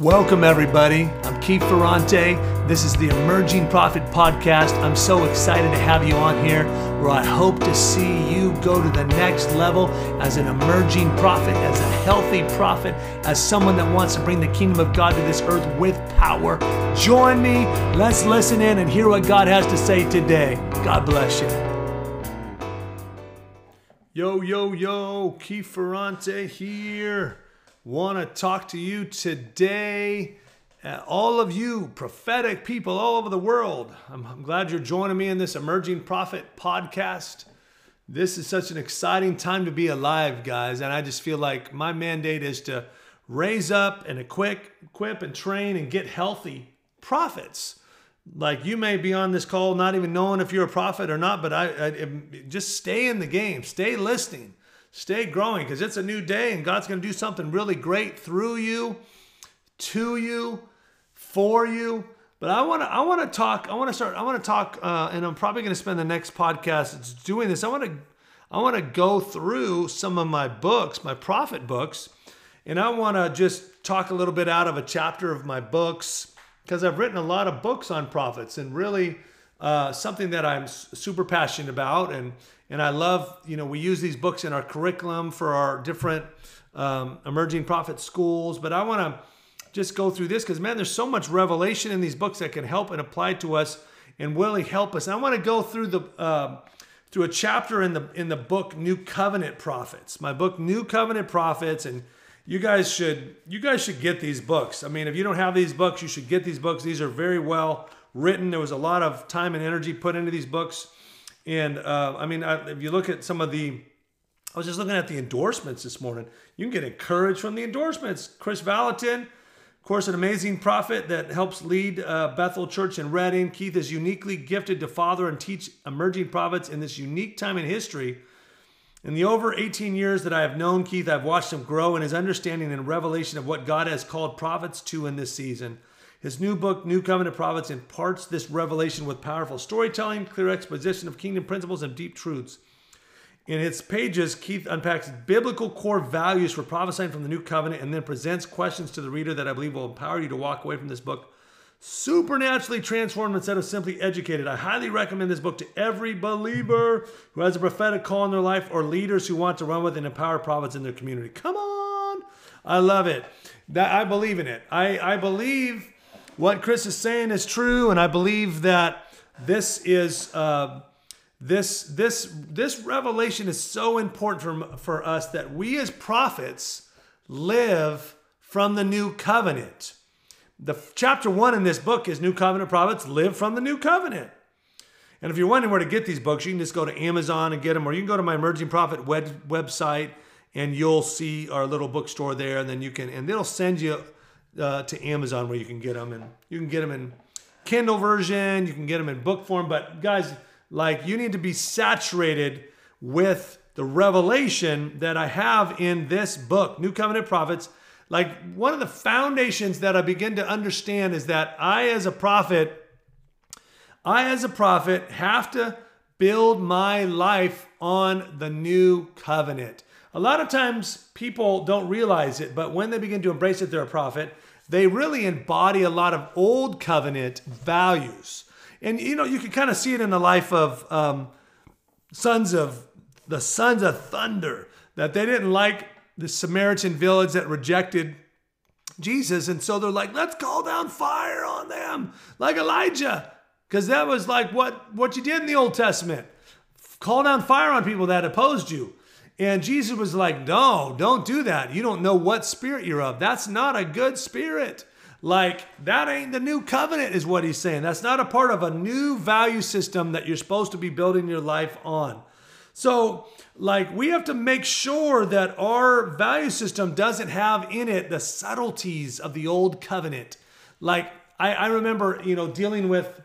Welcome, everybody. I'm Keith Ferrante. This is the Emerging Prophet Podcast. I'm so excited to have you on here where I hope to see you go to the next level as an emerging prophet, as a healthy prophet, as someone that wants to bring the kingdom of God to this earth with power. Join me. Let's listen in and hear what God has to say today. God bless you. Yo, yo, yo, Keith Ferrante here want to talk to you today. Uh, all of you prophetic people all over the world, I'm, I'm glad you're joining me in this Emerging Prophet podcast. This is such an exciting time to be alive, guys. And I just feel like my mandate is to raise up and equip, equip and train and get healthy prophets. Like you may be on this call not even knowing if you're a prophet or not, but I, I just stay in the game, stay listening Stay growing because it's a new day and God's going to do something really great through you, to you, for you. But I want to I want to talk I want to start I want to talk uh, and I'm probably going to spend the next podcast doing this. I want to I want to go through some of my books, my prophet books, and I want to just talk a little bit out of a chapter of my books because I've written a lot of books on prophets and really uh, something that I'm super passionate about and and I love, you know, we use these books in our curriculum for our different um, emerging prophet schools. But I want to just go through this because, man, there's so much revelation in these books that can help and apply to us and really help us. I want to go through the uh, through a chapter in the in the book New Covenant Prophets. My book New Covenant Prophets, and you guys should you guys should get these books. I mean, if you don't have these books, you should get these books. These are very well written. There was a lot of time and energy put into these books. And uh, I mean, I, if you look at some of the, I was just looking at the endorsements this morning. You can get encouraged from the endorsements. Chris Vallotton, of course, an amazing prophet that helps lead uh, Bethel Church in Redding. Keith is uniquely gifted to father and teach emerging prophets in this unique time in history. In the over 18 years that I have known Keith, I've watched him grow in his understanding and revelation of what God has called prophets to in this season. His new book, New Covenant Prophets, imparts this revelation with powerful storytelling, clear exposition of kingdom principles, and deep truths. In its pages, Keith unpacks biblical core values for prophesying from the New Covenant and then presents questions to the reader that I believe will empower you to walk away from this book supernaturally transformed instead of simply educated. I highly recommend this book to every believer who has a prophetic call in their life or leaders who want to run with and empower prophets in their community. Come on. I love it. That I believe in it. I, I believe what Chris is saying is true, and I believe that this is uh, this this this revelation is so important for, for us that we as prophets live from the new covenant. The chapter one in this book is New Covenant Prophets live from the new covenant. And if you're wondering where to get these books, you can just go to Amazon and get them, or you can go to my Emerging Prophet web, website and you'll see our little bookstore there, and then you can, and they'll send you uh, to Amazon where you can get them, and you can get them in Kindle version, you can get them in book form. But guys, like you need to be saturated with the revelation that I have in this book, New Covenant Prophets. Like one of the foundations that I begin to understand is that I, as a prophet, I, as a prophet, have to build my life on the new covenant. A lot of times people don't realize it, but when they begin to embrace it, they're a prophet they really embody a lot of old covenant values. And you know, you can kind of see it in the life of um, sons of the sons of thunder that they didn't like the Samaritan village that rejected Jesus, and so they're like, let's call down fire on them, like Elijah, because that was like what what you did in the Old Testament. Call down fire on people that opposed you. And Jesus was like, No, don't do that. You don't know what spirit you're of. That's not a good spirit. Like, that ain't the new covenant, is what he's saying. That's not a part of a new value system that you're supposed to be building your life on. So, like, we have to make sure that our value system doesn't have in it the subtleties of the old covenant. Like, I, I remember, you know, dealing with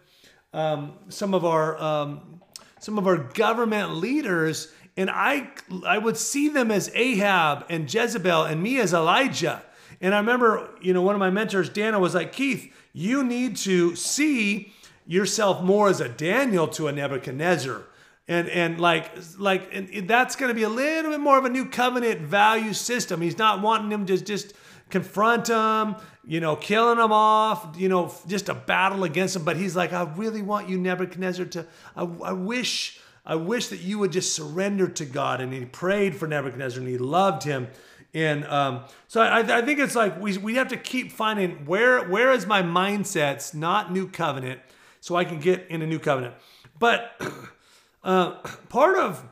um, some of our um, some of our government leaders and I I would see them as Ahab and Jezebel and me as Elijah. And I remember, you know, one of my mentors, Dana, was like, Keith, you need to see yourself more as a Daniel to a Nebuchadnezzar. And and like like and that's going to be a little bit more of a new covenant value system. He's not wanting them to just confront them, you know, killing them off, you know, just a battle against them. But he's like, I really want you, Nebuchadnezzar, to, I, I wish, I wish that you would just surrender to God. And he prayed for Nebuchadnezzar and he loved him. And um, so I, I think it's like we, we have to keep finding where where is my mindsets not new covenant so I can get in a new covenant. But uh, part of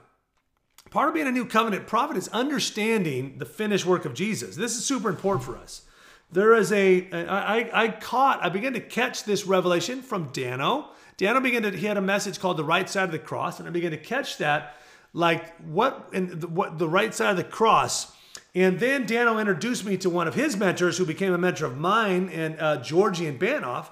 part of being a new covenant prophet is understanding the finished work of Jesus. This is super important for us. There is a I, I caught I began to catch this revelation from Dano. Dano began to he had a message called the right side of the cross, and I began to catch that like what in the, what the right side of the cross and then Daniel introduced me to one of his mentors who became a mentor of mine, and uh, Georgian Banov.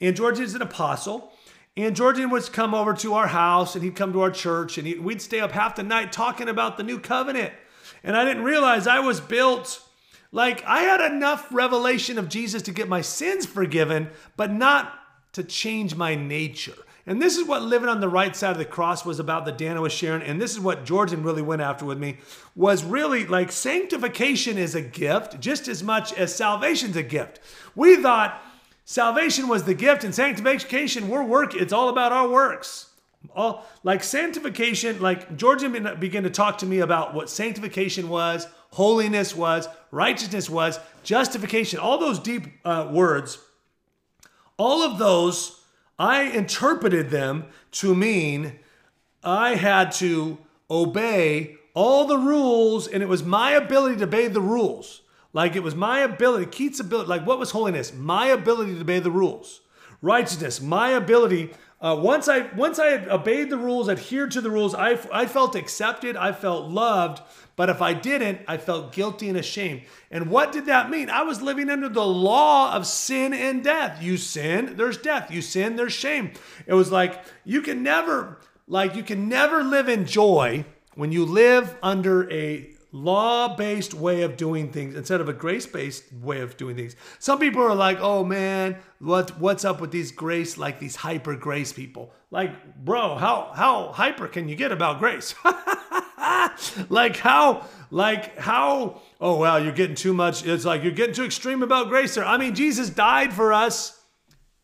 And Georgian is an apostle. And Georgian would come over to our house and he'd come to our church and he, we'd stay up half the night talking about the new covenant. And I didn't realize I was built like I had enough revelation of Jesus to get my sins forgiven, but not to change my nature. And this is what living on the right side of the cross was about that Dana was sharing. And this is what Georgian really went after with me was really like sanctification is a gift just as much as salvation's a gift. We thought salvation was the gift and sanctification, we're work, it's all about our works. All like sanctification, like Georgian began to talk to me about what sanctification was, holiness was, righteousness was, justification, all those deep uh, words. All of those I interpreted them to mean I had to obey all the rules, and it was my ability to obey the rules. Like it was my ability, Keith's ability, like what was holiness? My ability to obey the rules. Righteousness, my ability. Uh, once I once I had obeyed the rules, adhered to the rules, I, I felt accepted, I felt loved, but if I didn't, I felt guilty and ashamed. And what did that mean? I was living under the law of sin and death. You sin, there's death. You sin, there's shame. It was like you can never, like you can never live in joy when you live under a law-based way of doing things instead of a grace-based way of doing things. Some people are like, "Oh man, what what's up with these grace like these hyper grace people?" Like, bro, how how hyper can you get about grace? like how like how oh well you're getting too much it's like you're getting too extreme about grace there i mean jesus died for us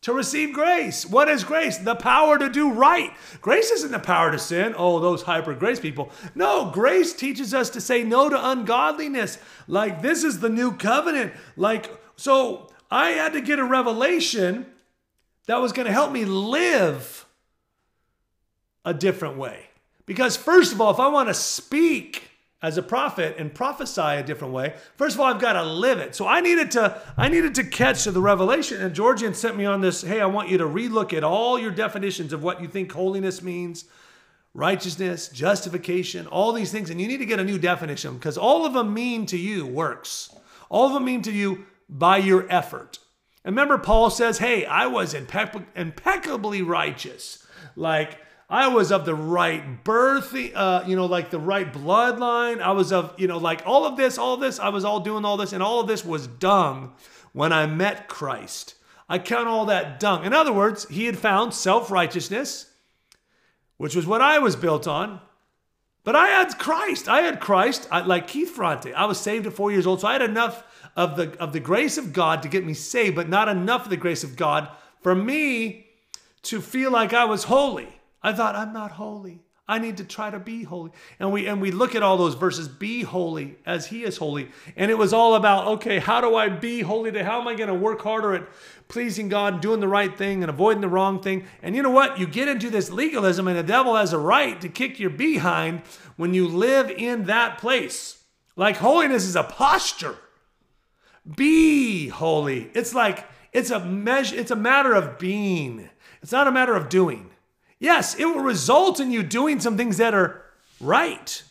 to receive grace. What is grace? The power to do right. Grace isn't the power to sin. Oh those hyper grace people. No grace teaches us to say no to ungodliness. Like this is the new covenant. Like so i had to get a revelation that was going to help me live a different way. Because, first of all, if I want to speak as a prophet and prophesy a different way, first of all, I've got to live it. So I needed to, I needed to catch the revelation. And Georgian sent me on this, hey, I want you to relook at all your definitions of what you think holiness means, righteousness, justification, all these things. And you need to get a new definition because all of them mean to you works. All of them mean to you by your effort. And remember, Paul says, hey, I was impeccably, impeccably righteous. Like, I was of the right birth, uh, you know, like the right bloodline. I was of, you know, like all of this, all of this, I was all doing all this, and all of this was dung when I met Christ. I count all that dung. In other words, he had found self righteousness, which was what I was built on. But I had Christ. I had Christ, I, like Keith Ferrante. I was saved at four years old, so I had enough of the of the grace of God to get me saved, but not enough of the grace of God for me to feel like I was holy. I thought I'm not holy. I need to try to be holy. And we and we look at all those verses, be holy as he is holy. And it was all about, okay, how do I be holy today? How am I going to work harder at pleasing God, and doing the right thing and avoiding the wrong thing? And you know what? You get into this legalism and the devil has a right to kick your behind when you live in that place. Like holiness is a posture. Be holy. It's like it's a measure, it's a matter of being. It's not a matter of doing. Yes, it will result in you doing some things that are right.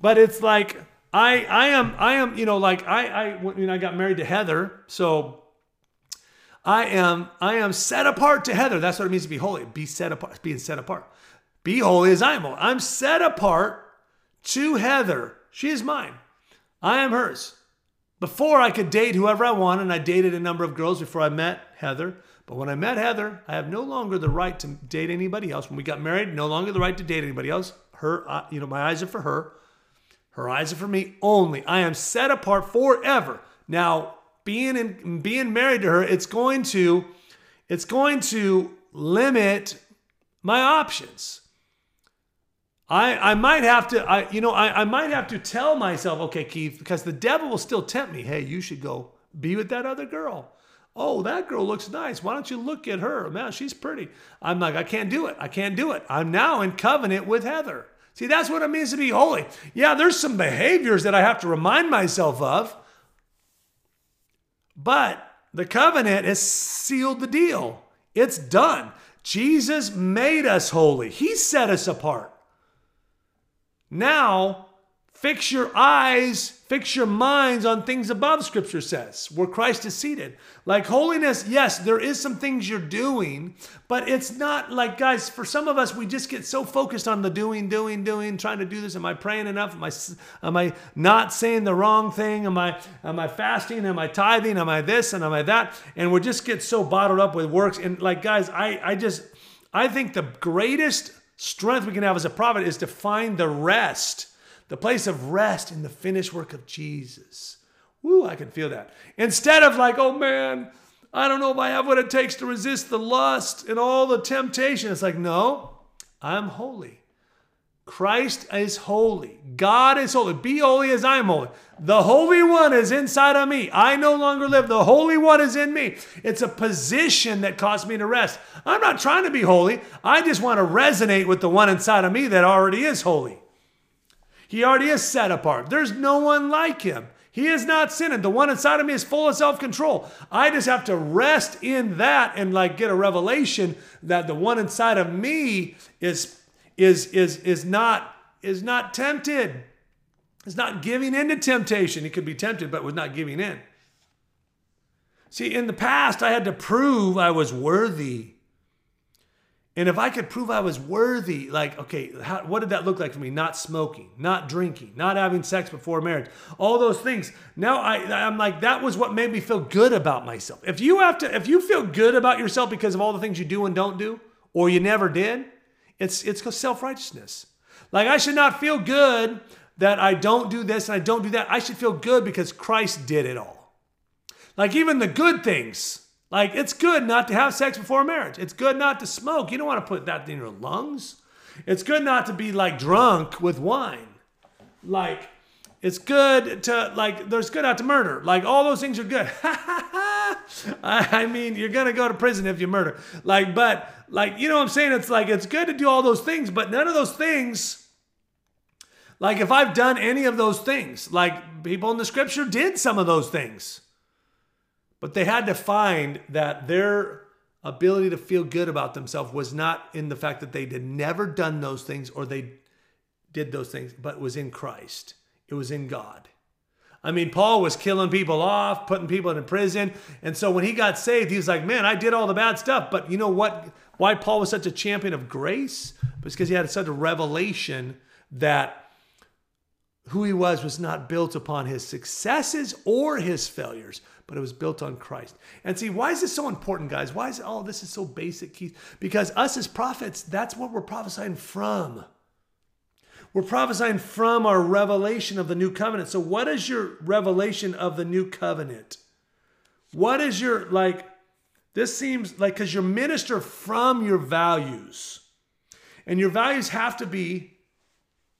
But it's like I I am I am you know like I I when I got married to Heather, so I am I am set apart to Heather. That's what it means to be holy. Be set apart, being set apart. Be holy as I am holy. I'm set apart to Heather. She is mine. I am hers. Before I could date whoever I wanted, and I dated a number of girls before I met Heather. But when I met Heather, I have no longer the right to date anybody else. When we got married, no longer the right to date anybody else. Her, uh, you know, my eyes are for her. Her eyes are for me only. I am set apart forever, Now, being in, being married to her, it's going to it's going to limit my options. I, I might have to, I, you know, I, I might have to tell myself, okay, Keith, because the devil will still tempt me. Hey, you should go be with that other girl. Oh, that girl looks nice. Why don't you look at her? Man, she's pretty. I'm like, I can't do it. I can't do it. I'm now in covenant with Heather. See, that's what it means to be holy. Yeah, there's some behaviors that I have to remind myself of, but the covenant has sealed the deal. It's done. Jesus made us holy, He set us apart. Now, fix your eyes, fix your minds on things above, scripture says, where Christ is seated. Like holiness, yes, there is some things you're doing, but it's not like, guys, for some of us, we just get so focused on the doing, doing, doing, trying to do this. Am I praying enough? Am I, am I not saying the wrong thing? Am I, am I fasting? Am I tithing? Am I this and am I that? And we just get so bottled up with works. And like, guys, I, I just, I think the greatest strength we can have as a prophet is to find the rest, the place of rest in the finished work of Jesus. Woo, I can feel that. Instead of like, oh man, I don't know if I have what it takes to resist the lust and all the temptation. It's like, no, I'm holy. Christ is holy. God is holy. Be holy as I am holy. The Holy One is inside of me. I no longer live. The Holy One is in me. It's a position that caused me to rest. I'm not trying to be holy. I just want to resonate with the one inside of me that already is holy. He already is set apart. There's no one like him. He is not sinning. The one inside of me is full of self control. I just have to rest in that and like get a revelation that the one inside of me is is, is, is, not, is not tempted. Is not giving in to temptation. He could be tempted, but was not giving in. See, in the past, I had to prove I was worthy. And if I could prove I was worthy, like, okay, how, what did that look like for me? Not smoking, not drinking, not having sex before marriage, all those things. Now I, I'm like, that was what made me feel good about myself. If you have to, if you feel good about yourself because of all the things you do and don't do, or you never did, it's it's self righteousness. Like I should not feel good that I don't do this and I don't do that. I should feel good because Christ did it all. Like even the good things. Like it's good not to have sex before marriage. It's good not to smoke. You don't want to put that in your lungs. It's good not to be like drunk with wine. Like it's good to like there's good out to murder. Like all those things are good. I mean, you're gonna go to prison if you murder. Like, but like, you know what I'm saying? It's like it's good to do all those things, but none of those things. Like, if I've done any of those things, like people in the scripture did some of those things, but they had to find that their ability to feel good about themselves was not in the fact that they had never done those things or they did those things, but was in Christ. It was in God. I mean, Paul was killing people off, putting people in prison. And so when he got saved, he was like, man, I did all the bad stuff. But you know what? Why Paul was such a champion of grace? Because he had such a revelation that who he was was not built upon his successes or his failures, but it was built on Christ. And see, why is this so important, guys? Why is all oh, this is so basic, Keith? Because us as prophets, that's what we're prophesying from. We're prophesying from our revelation of the new covenant. So, what is your revelation of the new covenant? What is your, like, this seems like, because you minister from your values. And your values have to be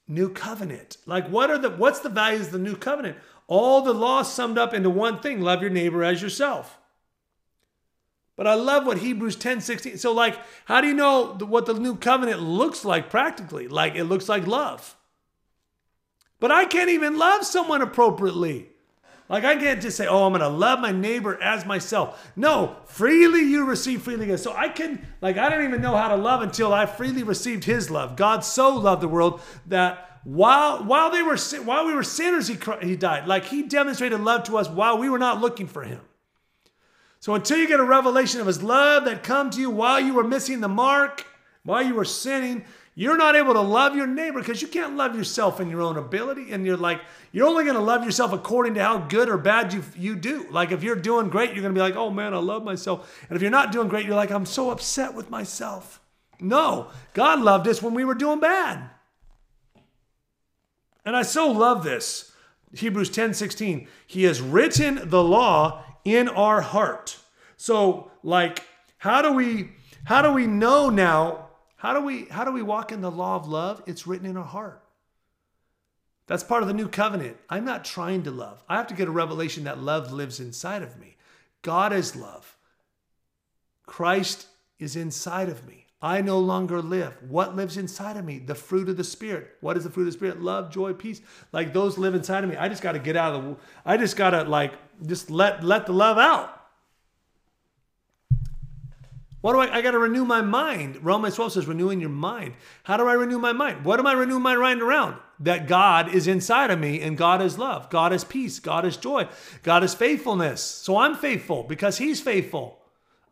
new covenant. Like, what are the, what's the values of the new covenant? All the laws summed up into one thing love your neighbor as yourself. But I love what Hebrews 10 16. So, like, how do you know what the new covenant looks like practically? Like, it looks like love. But I can't even love someone appropriately. Like, I can't just say, oh, I'm going to love my neighbor as myself. No, freely you receive, freely. So I can, like, I don't even know how to love until I freely received his love. God so loved the world that while while they were while we were sinners he he died like he demonstrated love to us while we were not looking for him so until you get a revelation of his love that come to you while you were missing the mark, while you were sinning, you're not able to love your neighbor because you can't love yourself in your own ability. And you're like, you're only going to love yourself according to how good or bad you, you do. Like if you're doing great, you're going to be like, oh man, I love myself. And if you're not doing great, you're like, I'm so upset with myself. No, God loved us when we were doing bad. And I so love this. Hebrews 10 16. He has written the law in our heart. So, like, how do we how do we know now? How do we how do we walk in the law of love? It's written in our heart. That's part of the new covenant. I'm not trying to love. I have to get a revelation that love lives inside of me. God is love. Christ is inside of me. I no longer live. What lives inside of me? The fruit of the Spirit. What is the fruit of the Spirit? Love, joy, peace. Like those live inside of me. I just got to get out of the. I just got to like just let let the love out. What do I? I got to renew my mind. Romans 12 says, renewing your mind. How do I renew my mind? What am I renewing my mind around? That God is inside of me and God is love. God is peace. God is joy. God is faithfulness. So I'm faithful because He's faithful.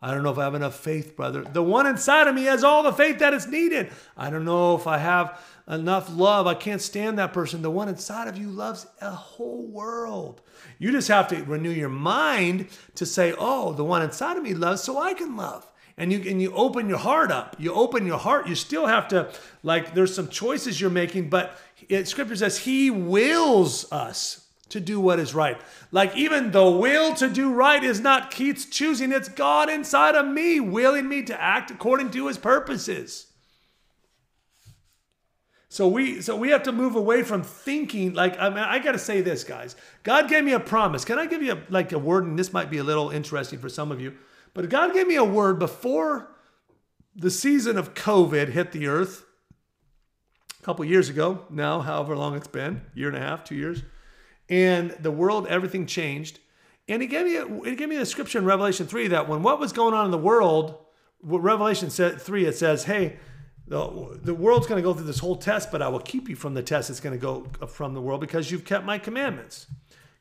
I don't know if I have enough faith, brother. The one inside of me has all the faith that is needed. I don't know if I have enough love. I can't stand that person. The one inside of you loves a whole world. You just have to renew your mind to say, oh, the one inside of me loves, so I can love and you and you open your heart up. You open your heart. You still have to like there's some choices you're making, but it, scripture says he wills us to do what is right. Like even the will to do right is not Keith's choosing, it's God inside of me willing me to act according to his purposes. So we so we have to move away from thinking like I mean I got to say this guys. God gave me a promise. Can I give you a, like a word and this might be a little interesting for some of you. But God gave me a word before the season of COVID hit the earth a couple years ago, now, however long it's been, year and a half, two years. And the world, everything changed. And he gave me a, he gave me a scripture in Revelation 3 that when what was going on in the world, Revelation 3, it says, hey, the, the world's going to go through this whole test, but I will keep you from the test It's going to go from the world because you've kept my commandments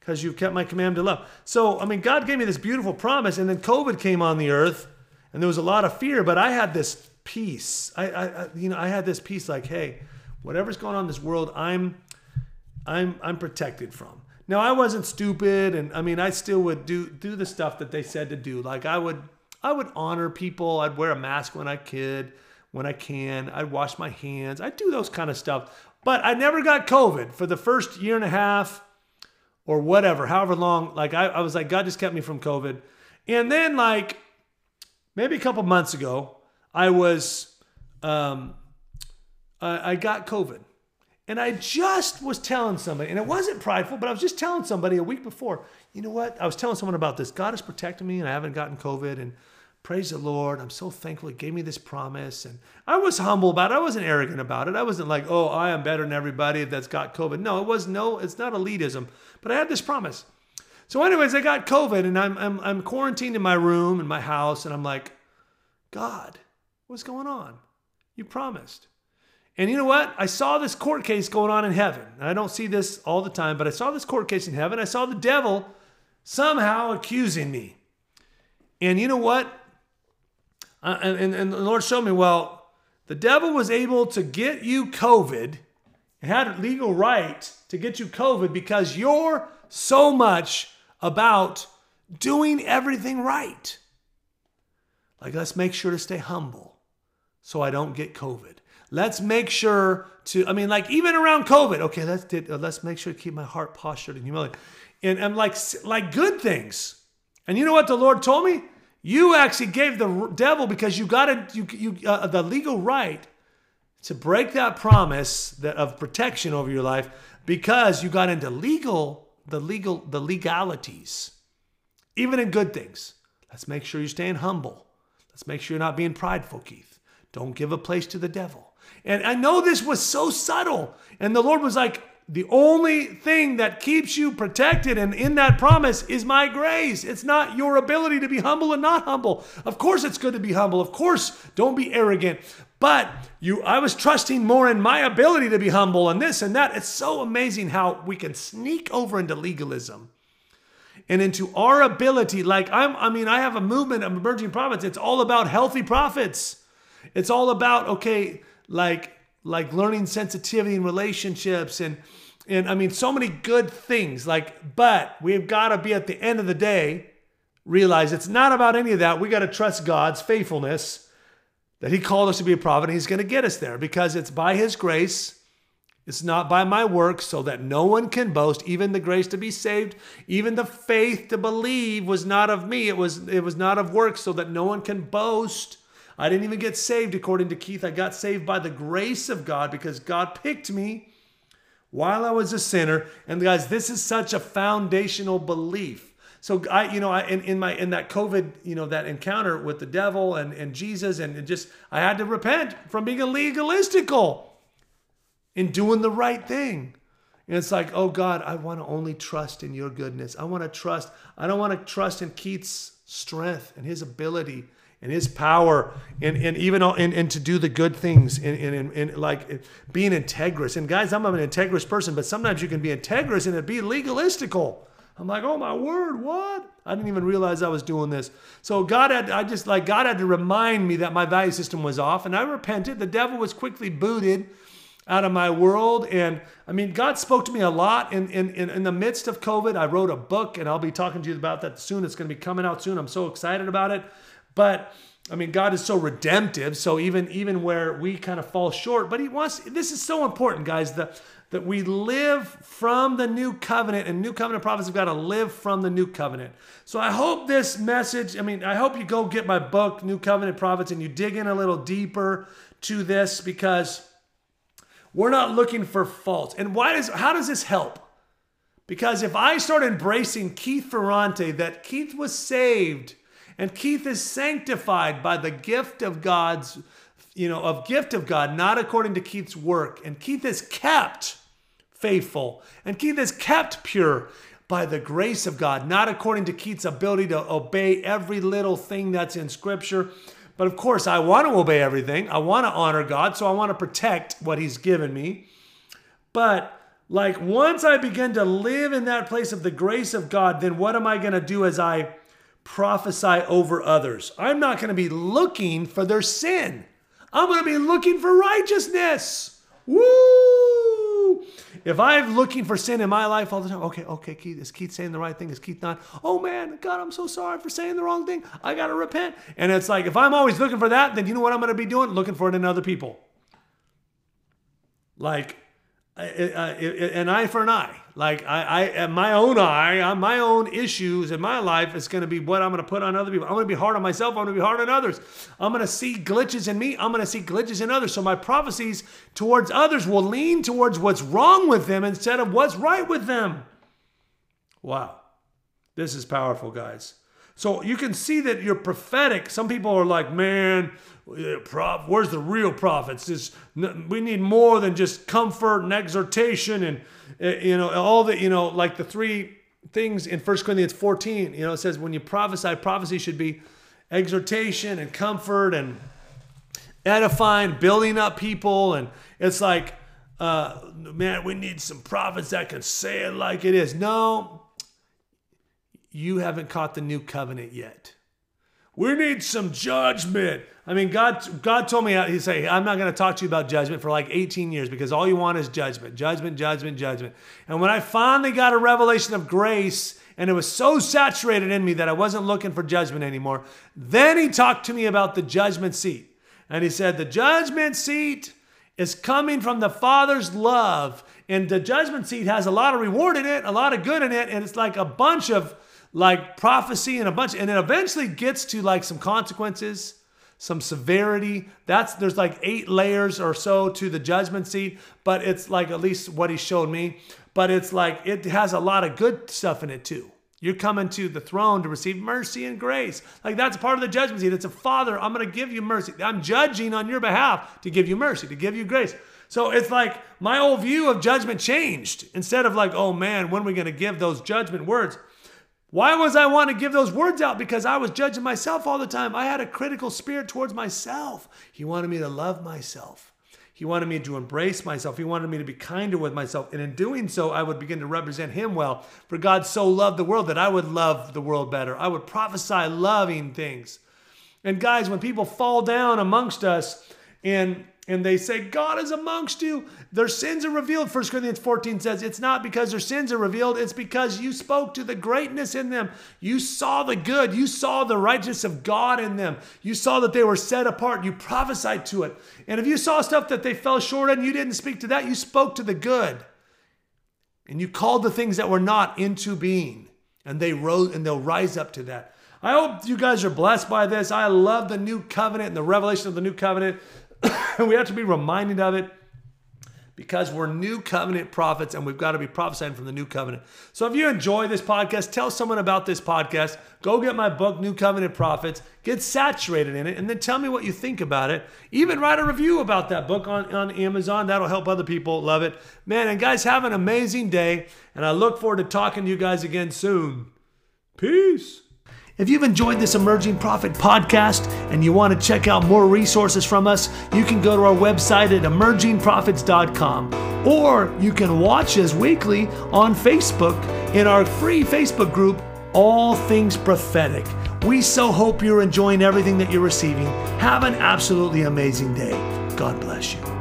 because you've kept my command to love. So, I mean, God gave me this beautiful promise, and then COVID came on the earth, and there was a lot of fear, but I had this peace. I, I, you know, I had this peace like, hey, whatever's going on in this world, I'm, I'm, I'm protected from. Now, I wasn't stupid, and I mean, I still would do do the stuff that they said to do. Like, I would, I would honor people. I'd wear a mask when I could, when I can. I'd wash my hands. I'd do those kind of stuff. But I never got COVID for the first year and a half or whatever, however long. Like I, I was like, God just kept me from COVID. And then like maybe a couple months ago, I was um, I, I got COVID. And I just was telling somebody, and it wasn't prideful, but I was just telling somebody a week before, you know what? I was telling someone about this. God has protected me and I haven't gotten COVID. And praise the Lord. I'm so thankful He gave me this promise. And I was humble about it. I wasn't arrogant about it. I wasn't like, oh, I am better than everybody that's got COVID. No, it was no, it's not elitism. But I had this promise. So, anyways, I got COVID and I'm, I'm, I'm quarantined in my room, in my house. And I'm like, God, what's going on? You promised. And you know what? I saw this court case going on in heaven. I don't see this all the time, but I saw this court case in heaven. I saw the devil somehow accusing me. And you know what? Uh, and, and the Lord showed me, well, the devil was able to get you COVID, had legal right to get you COVID because you're so much about doing everything right. Like, let's make sure to stay humble so I don't get COVID. Let's make sure to, I mean, like even around COVID, okay, let's, let's make sure to keep my heart postured in humility. And I'm like, like good things. And you know what the Lord told me? You actually gave the devil because you got a, you, you, uh, the legal right to break that promise that of protection over your life because you got into legal the legal the legalities even in good things let's make sure you're staying humble let's make sure you're not being prideful keith don't give a place to the devil and i know this was so subtle and the lord was like the only thing that keeps you protected and in that promise is my grace. It's not your ability to be humble and not humble. Of course, it's good to be humble. Of course, don't be arrogant. But you, I was trusting more in my ability to be humble and this and that. It's so amazing how we can sneak over into legalism and into our ability. Like I'm, I mean, I have a movement of emerging prophets. It's all about healthy prophets. It's all about okay, like like learning sensitivity in relationships and and I mean so many good things like but we've got to be at the end of the day realize it's not about any of that we got to trust God's faithfulness that he called us to be a prophet and he's going to get us there because it's by his grace It's not by my works, so that no one can boast. Even the grace to be saved, even the faith to believe was not of me. It was it was not of works, so that no one can boast. I didn't even get saved according to Keith. I got saved by the grace of God because God picked me while I was a sinner. And guys, this is such a foundational belief. So I, you know, I, in, in my in that COVID, you know, that encounter with the devil and, and Jesus, and just I had to repent from being a legalistical in doing the right thing. And it's like, oh God, I want to only trust in your goodness. I want to trust. I don't want to trust in Keith's strength and his ability and his power and, and even and, and to do the good things and, and, and, like being integrous. And guys, I'm an integrous person, but sometimes you can be integrous and it be legalistical. I'm like, oh my word, what? I didn't even realize I was doing this. So God had, I just like, God had to remind me that my value system was off and I repented. The devil was quickly booted out of my world. And I mean, God spoke to me a lot in, in, in, in, the midst of COVID. I wrote a book and I'll be talking to you about that soon. It's going to be coming out soon. I'm so excited about it. But I mean, God is so redemptive. So even, even where we kind of fall short, but he wants, this is so important, guys, that, that we live from the new covenant and new covenant prophets have got to live from the new covenant. So I hope this message, I mean, I hope you go get my book, New Covenant Prophets, and you dig in a little deeper to this because we're not looking for faults. And why does how does this help? Because if I start embracing Keith Ferrante, that Keith was saved and Keith is sanctified by the gift of God's, you know, of gift of God, not according to Keith's work. And Keith is kept faithful and Keith is kept pure by the grace of God, not according to Keith's ability to obey every little thing that's in Scripture. But of course, I want to obey everything. I want to honor God, so I want to protect what He's given me. But like once I begin to live in that place of the grace of God, then what am I going to do as I prophesy over others? I'm not going to be looking for their sin. I'm going to be looking for righteousness. Woo! If I'm looking for sin in my life all the time, okay, okay, Keith, is Keith saying the right thing? Is Keith not? Oh man, God, I'm so sorry for saying the wrong thing. I got to repent. And it's like, if I'm always looking for that, then you know what I'm going to be doing? Looking for it in other people. Like, an eye for an eye. Like I, I, my own eye, on my own issues in my life is going to be what I'm going to put on other people. I'm going to be hard on myself. I'm going to be hard on others. I'm going to see glitches in me. I'm going to see glitches in others. So my prophecies towards others will lean towards what's wrong with them instead of what's right with them. Wow, this is powerful, guys. So you can see that you're prophetic. Some people are like, man, where's the real prophets? We need more than just comfort and exhortation and, eh, you know, all the, you know, like the three things in 1 Corinthians 14, you know, it says when you prophesy, prophecy should be exhortation and comfort and edifying, building up people. And it's like, uh, man, we need some prophets that can say it like it is. No, you haven't caught the new covenant yet. We need some judgment. I mean, God, God told me, He say, I'm not going to talk to you about judgment for like 18 years because all you want is judgment, judgment, judgment, judgment. And when I finally got a revelation of grace, and it was so saturated in me that I wasn't looking for judgment anymore, then He talked to me about the judgment seat. And He said, The judgment seat is coming from the Father's love. And the judgment seat has a lot of reward in it, a lot of good in it, and it's like a bunch of like prophecy and a bunch, and it eventually gets to like some consequences, some severity. That's there's like eight layers or so to the judgment seat, but it's like at least what he showed me. But it's like it has a lot of good stuff in it too. You're coming to the throne to receive mercy and grace. Like that's part of the judgment seat. It's a father, I'm to give you mercy. I'm judging on your behalf to give you mercy, to give you grace. So it's like my old view of judgment changed. Instead of like, oh man, when are we to give those judgment words? Why was I want to give those words out? Because I was judging myself all the time. I had a critical spirit towards myself. He wanted me to love myself. He wanted me to embrace myself. He wanted me to be kinder with myself. And in doing so, I would begin to represent Him well. For God so loved the world that I would love the world better. I would prophesy loving things. And guys, when people fall down amongst us and and they say, God is amongst you, their sins are revealed. 1 Corinthians 14 says, It's not because their sins are revealed, it's because you spoke to the greatness in them. You saw the good, you saw the righteousness of God in them. You saw that they were set apart, you prophesied to it. And if you saw stuff that they fell short in, you didn't speak to that, you spoke to the good. And you called the things that were not into being. And they rose and they'll rise up to that. I hope you guys are blessed by this. I love the new covenant and the revelation of the new covenant. we have to be reminded of it because we're new covenant prophets and we've got to be prophesying from the new covenant. So if you enjoy this podcast, tell someone about this podcast. Go get my book, New Covenant Prophets, get saturated in it, and then tell me what you think about it. Even write a review about that book on, on Amazon. That'll help other people love it. Man, and guys, have an amazing day, and I look forward to talking to you guys again soon. Peace. If you've enjoyed this Emerging Prophet podcast and you want to check out more resources from us, you can go to our website at emergingprophets.com or you can watch us weekly on Facebook in our free Facebook group, All Things Prophetic. We so hope you're enjoying everything that you're receiving. Have an absolutely amazing day. God bless you.